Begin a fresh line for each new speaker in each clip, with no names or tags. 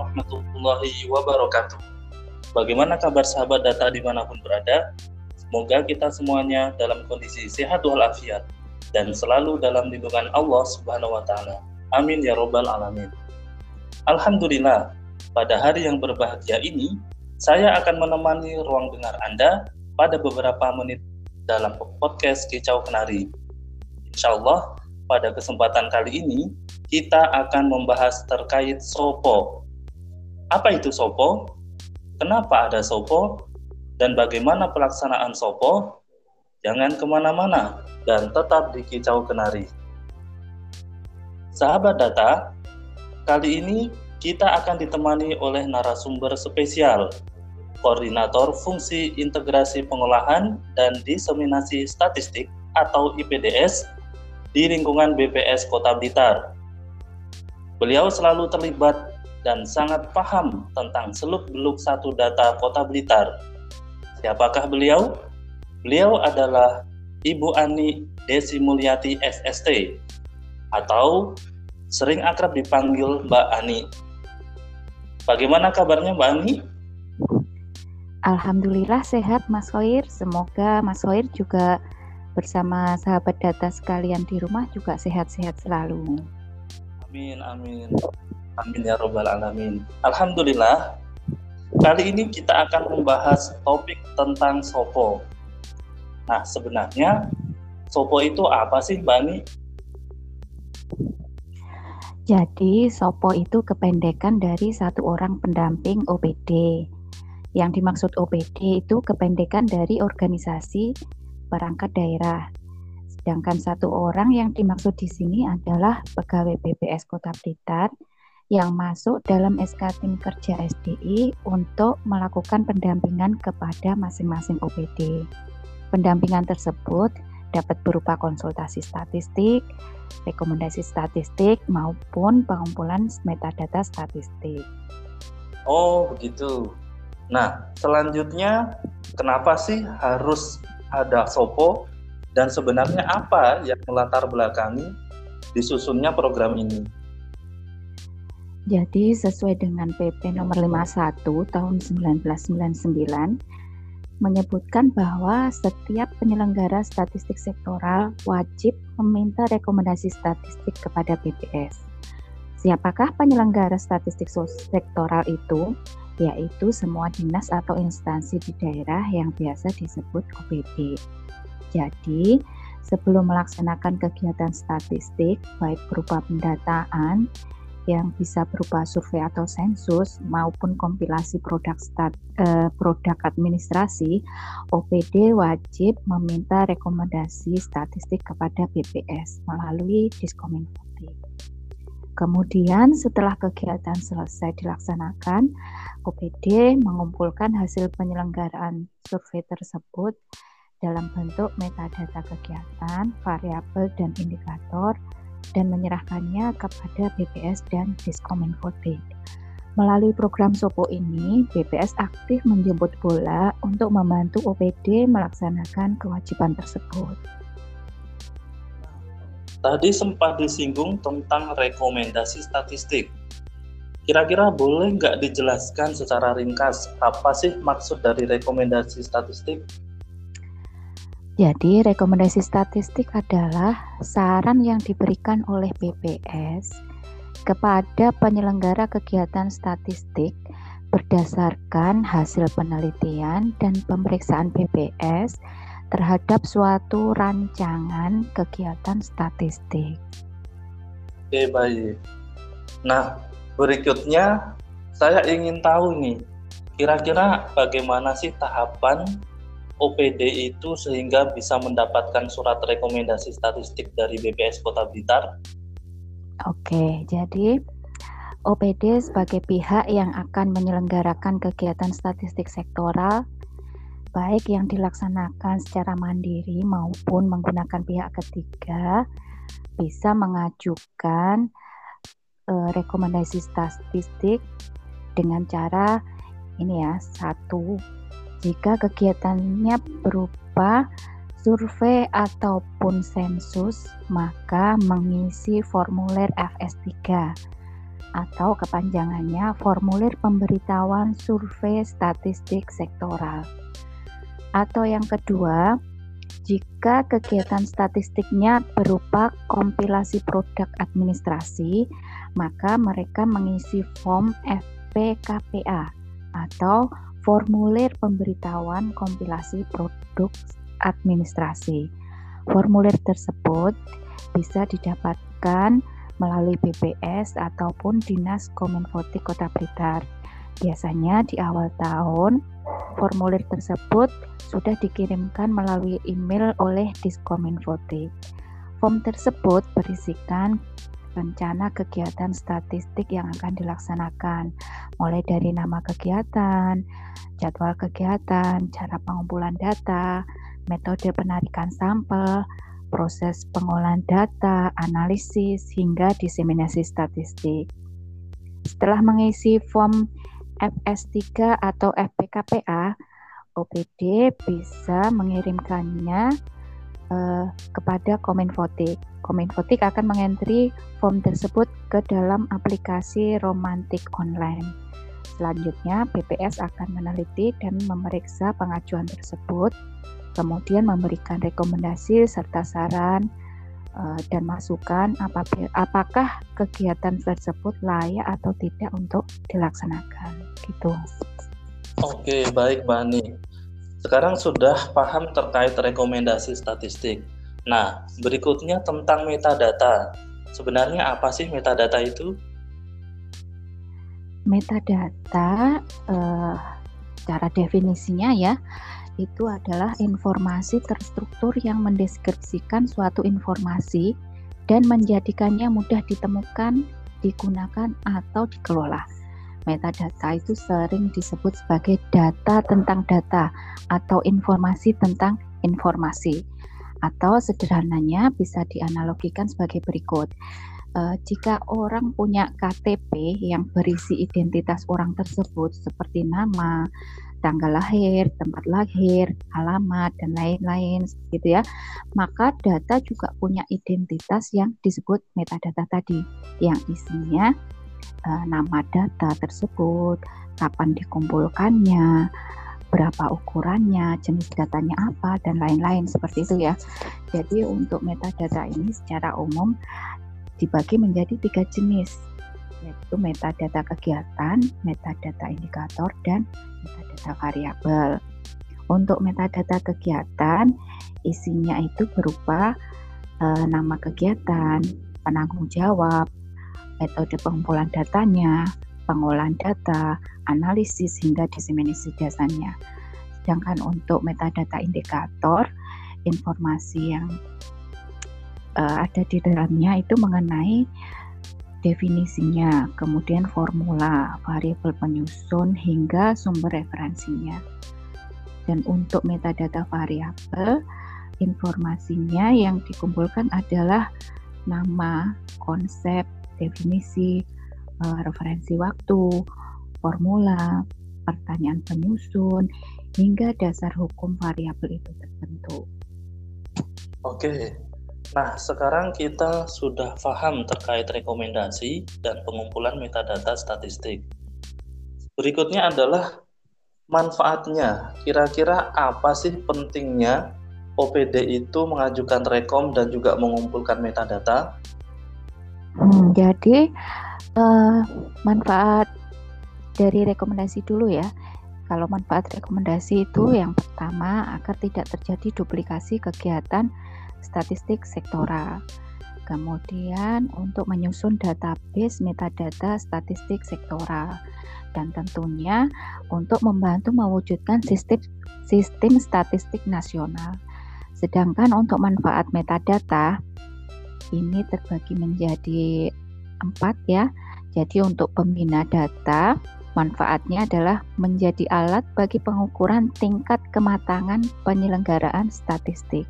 warahmatullahi wabarakatuh. Bagaimana kabar sahabat data di mana pun berada? Semoga kita semuanya dalam kondisi sehat walafiat dan selalu dalam lindungan Allah Subhanahu wa taala. Amin ya robbal alamin. Alhamdulillah, pada hari yang berbahagia ini, saya akan menemani ruang dengar Anda pada beberapa menit dalam podcast Kicau Kenari. Insya Allah, pada kesempatan kali ini, kita akan membahas terkait Sopo. Apa itu Sopo? Kenapa ada Sopo? Dan bagaimana pelaksanaan Sopo? Jangan ke mana-mana dan tetap di Kicau Kenari. Sahabat data, kali ini kita akan ditemani oleh narasumber spesial Koordinator Fungsi Integrasi Pengolahan dan Diseminasi Statistik atau IPDS di lingkungan BPS Kota Blitar. Beliau selalu terlibat dan sangat paham tentang seluk-beluk satu data Kota Blitar. Siapakah beliau? Beliau adalah Ibu Ani Desi Mulyati SST atau sering akrab dipanggil Mbak Ani. Bagaimana kabarnya Mbak Ani?
Alhamdulillah sehat Mas Hoir. Semoga Mas Hoir juga bersama sahabat data sekalian di rumah juga sehat-sehat selalu.
Amin, amin. Amin ya robbal alamin. Alhamdulillah. Kali ini kita akan membahas topik tentang Sopo. Nah, sebenarnya Sopo itu apa sih, Bani?
Jadi, Sopo itu kependekan dari satu orang pendamping OPD yang dimaksud OPD itu kependekan dari organisasi perangkat daerah. Sedangkan satu orang yang dimaksud di sini adalah pegawai BPS Kota Blitar yang masuk dalam SK Tim Kerja SDI untuk melakukan pendampingan kepada masing-masing OPD. Pendampingan tersebut dapat berupa konsultasi statistik, rekomendasi statistik, maupun pengumpulan metadata statistik.
Oh, begitu. Nah, selanjutnya kenapa sih harus ada SOPO dan sebenarnya apa yang melatar belakangi disusunnya program ini?
Jadi sesuai dengan PP nomor 51 tahun 1999 menyebutkan bahwa setiap penyelenggara statistik sektoral wajib meminta rekomendasi statistik kepada BPS. Siapakah penyelenggara statistik sektoral itu? yaitu semua dinas atau instansi di daerah yang biasa disebut OPD. Jadi, sebelum melaksanakan kegiatan statistik, baik berupa pendataan yang bisa berupa survei atau sensus maupun kompilasi produk stat, eh, produk administrasi, OPD wajib meminta rekomendasi statistik kepada BPS melalui Diskominfo. Kemudian setelah kegiatan selesai dilaksanakan, OPD mengumpulkan hasil penyelenggaraan survei tersebut dalam bentuk metadata kegiatan, variabel, dan indikator dan menyerahkannya kepada BPS dan Diskominfo Melalui program SOPO ini, BPS aktif menjemput bola untuk membantu OPD melaksanakan kewajiban tersebut.
Tadi sempat disinggung tentang rekomendasi statistik. Kira-kira boleh nggak dijelaskan secara ringkas apa sih maksud dari rekomendasi statistik?
Jadi, rekomendasi statistik adalah saran yang diberikan oleh BPS kepada penyelenggara kegiatan statistik berdasarkan hasil penelitian dan pemeriksaan BPS terhadap suatu rancangan kegiatan statistik.
Oke, baik. Nah, berikutnya saya ingin tahu nih, kira-kira bagaimana sih tahapan OPD itu sehingga bisa mendapatkan surat rekomendasi statistik dari BPS Kota Blitar?
Oke, jadi OPD sebagai pihak yang akan menyelenggarakan kegiatan statistik sektoral baik yang dilaksanakan secara mandiri maupun menggunakan pihak ketiga bisa mengajukan uh, rekomendasi statistik dengan cara ini ya satu jika kegiatannya berupa survei ataupun sensus maka mengisi formulir FS3 atau kepanjangannya formulir pemberitahuan survei statistik sektoral. Atau yang kedua, jika kegiatan statistiknya berupa kompilasi produk administrasi, maka mereka mengisi form FPKPA atau formulir pemberitahuan kompilasi produk administrasi. Formulir tersebut bisa didapatkan melalui BPS ataupun Dinas Kominfo Kota Blitar. Biasanya di awal tahun, formulir tersebut sudah dikirimkan melalui email oleh Diskominfotik. Form tersebut berisikan rencana kegiatan statistik yang akan dilaksanakan, mulai dari nama kegiatan, jadwal kegiatan, cara pengumpulan data, metode penarikan sampel, proses pengolahan data, analisis, hingga diseminasi statistik. Setelah mengisi form FS3 atau FPKPA, OPD bisa mengirimkannya uh, kepada Kominfotik. Kominfotik akan mengentri form tersebut ke dalam aplikasi Romantik Online. Selanjutnya, BPS akan meneliti dan memeriksa pengajuan tersebut kemudian memberikan rekomendasi serta saran uh, dan masukan apakah kegiatan tersebut layak atau tidak untuk dilaksanakan gitu.
Oke, baik Mbak Ani. Sekarang sudah paham terkait rekomendasi statistik. Nah, berikutnya tentang metadata. Sebenarnya apa sih metadata itu?
Metadata, uh, cara definisinya ya, itu adalah informasi terstruktur yang mendeskripsikan suatu informasi dan menjadikannya mudah ditemukan, digunakan, atau dikelola. Metadata itu sering disebut sebagai data tentang data atau informasi tentang informasi. Atau sederhananya bisa dianalogikan sebagai berikut. Uh, jika orang punya KTP yang berisi identitas orang tersebut seperti nama, tanggal lahir, tempat lahir, alamat dan lain-lain gitu ya. Maka data juga punya identitas yang disebut metadata tadi yang isinya uh, nama data tersebut, kapan dikumpulkannya, berapa ukurannya, jenis datanya apa dan lain-lain seperti itu ya. Jadi untuk metadata ini secara umum dibagi menjadi tiga jenis yaitu metadata kegiatan, metadata indikator, dan metadata variabel. Untuk metadata kegiatan, isinya itu berupa e, nama kegiatan, penanggung jawab, metode pengumpulan datanya, pengolahan data, analisis hingga diseminasi dasarnya. Sedangkan untuk metadata indikator, informasi yang e, ada di dalamnya itu mengenai definisinya, kemudian formula, variabel penyusun, hingga sumber referensinya. Dan untuk metadata variabel, informasinya yang dikumpulkan adalah nama, konsep, definisi, eh, referensi waktu, formula, pertanyaan penyusun, hingga dasar hukum variabel itu tertentu.
Oke, Nah, sekarang kita sudah paham terkait rekomendasi dan pengumpulan metadata statistik. Berikutnya adalah manfaatnya. Kira-kira apa sih pentingnya OPD itu mengajukan rekom dan juga mengumpulkan metadata?
Hmm, jadi uh, manfaat dari rekomendasi dulu ya. Kalau manfaat rekomendasi itu yang pertama agar tidak terjadi duplikasi kegiatan statistik sektoral. Kemudian untuk menyusun database metadata statistik sektoral dan tentunya untuk membantu mewujudkan sistem sistem statistik nasional. Sedangkan untuk manfaat metadata ini terbagi menjadi empat ya. Jadi untuk pembina data manfaatnya adalah menjadi alat bagi pengukuran tingkat kematangan penyelenggaraan statistik.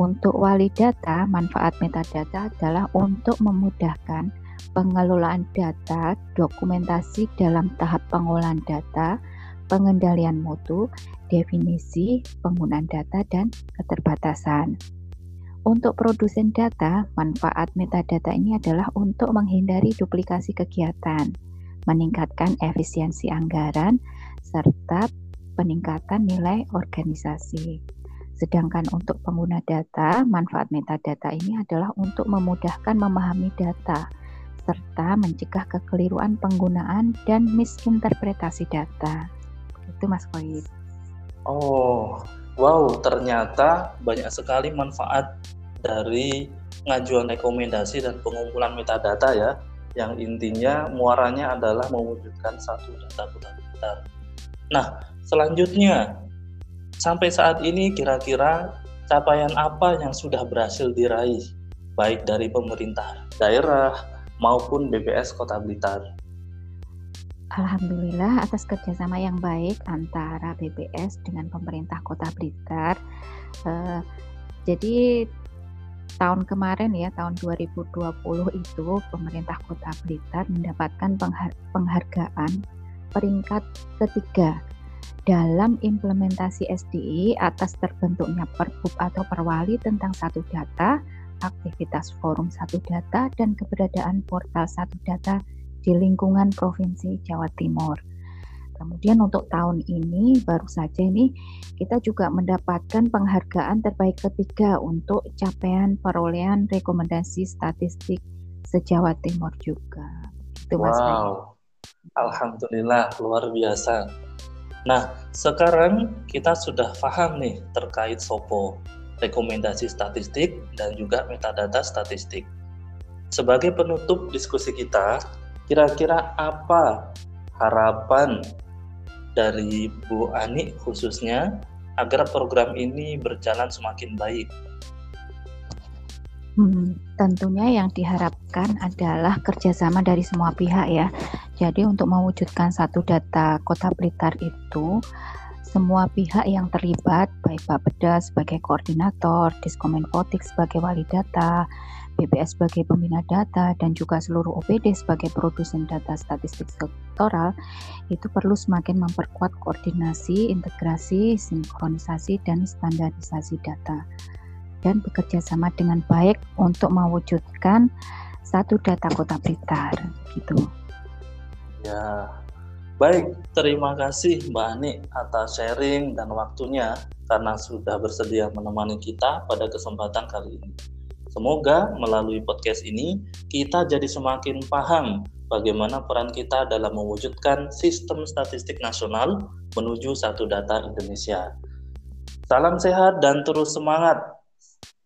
Untuk wali data, manfaat metadata adalah untuk memudahkan pengelolaan data, dokumentasi dalam tahap pengolahan data, pengendalian mutu, definisi, penggunaan data, dan keterbatasan. Untuk produsen data, manfaat metadata ini adalah untuk menghindari duplikasi kegiatan, meningkatkan efisiensi anggaran, serta peningkatan nilai organisasi. Sedangkan untuk pengguna data, manfaat metadata ini adalah untuk memudahkan memahami data serta mencegah kekeliruan penggunaan dan misinterpretasi data. Itu Mas Koid.
Oh, wow, ternyata banyak sekali manfaat dari pengajuan rekomendasi dan pengumpulan metadata ya, yang intinya muaranya adalah mewujudkan satu data benar-benar. Nah, selanjutnya Sampai saat ini kira-kira capaian apa yang sudah berhasil diraih baik dari pemerintah daerah maupun BPS Kota Blitar?
Alhamdulillah atas kerjasama yang baik antara BPS dengan pemerintah Kota Blitar. Uh, jadi tahun kemarin ya tahun 2020 itu pemerintah Kota Blitar mendapatkan penghargaan peringkat ketiga dalam implementasi SDI atas terbentuknya Perbub atau Perwali tentang satu data, aktivitas forum satu data, dan keberadaan portal satu data di lingkungan Provinsi Jawa Timur. Kemudian untuk tahun ini baru saja ini kita juga mendapatkan penghargaan terbaik ketiga untuk capaian perolehan rekomendasi statistik se-Jawa Timur juga.
Itu Mas wow. Alhamdulillah luar biasa. Nah, sekarang kita sudah paham nih terkait SOPO, rekomendasi statistik dan juga metadata statistik. Sebagai penutup diskusi kita, kira-kira apa harapan dari Bu Ani khususnya agar program ini berjalan semakin baik?
Hmm, tentunya yang diharapkan adalah kerjasama dari semua pihak ya. Jadi untuk mewujudkan satu data Kota Blitar itu, semua pihak yang terlibat, baik Bapeda sebagai koordinator, Diskominfotik sebagai wali data, BPS sebagai pembina data, dan juga seluruh OPD sebagai produsen data statistik sektoral, itu perlu semakin memperkuat koordinasi, integrasi, sinkronisasi, dan standarisasi data dan bekerja sama dengan baik untuk mewujudkan satu data kota Blitar gitu.
Ya, baik. Terima kasih Mbak Ani atas sharing dan waktunya karena sudah bersedia menemani kita pada kesempatan kali ini. Semoga melalui podcast ini kita jadi semakin paham bagaimana peran kita dalam mewujudkan sistem statistik nasional menuju satu data Indonesia. Salam sehat dan terus semangat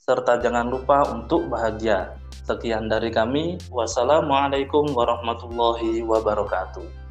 serta jangan lupa untuk bahagia. Sekian dari kami. Wassalamualaikum warahmatullahi wabarakatuh.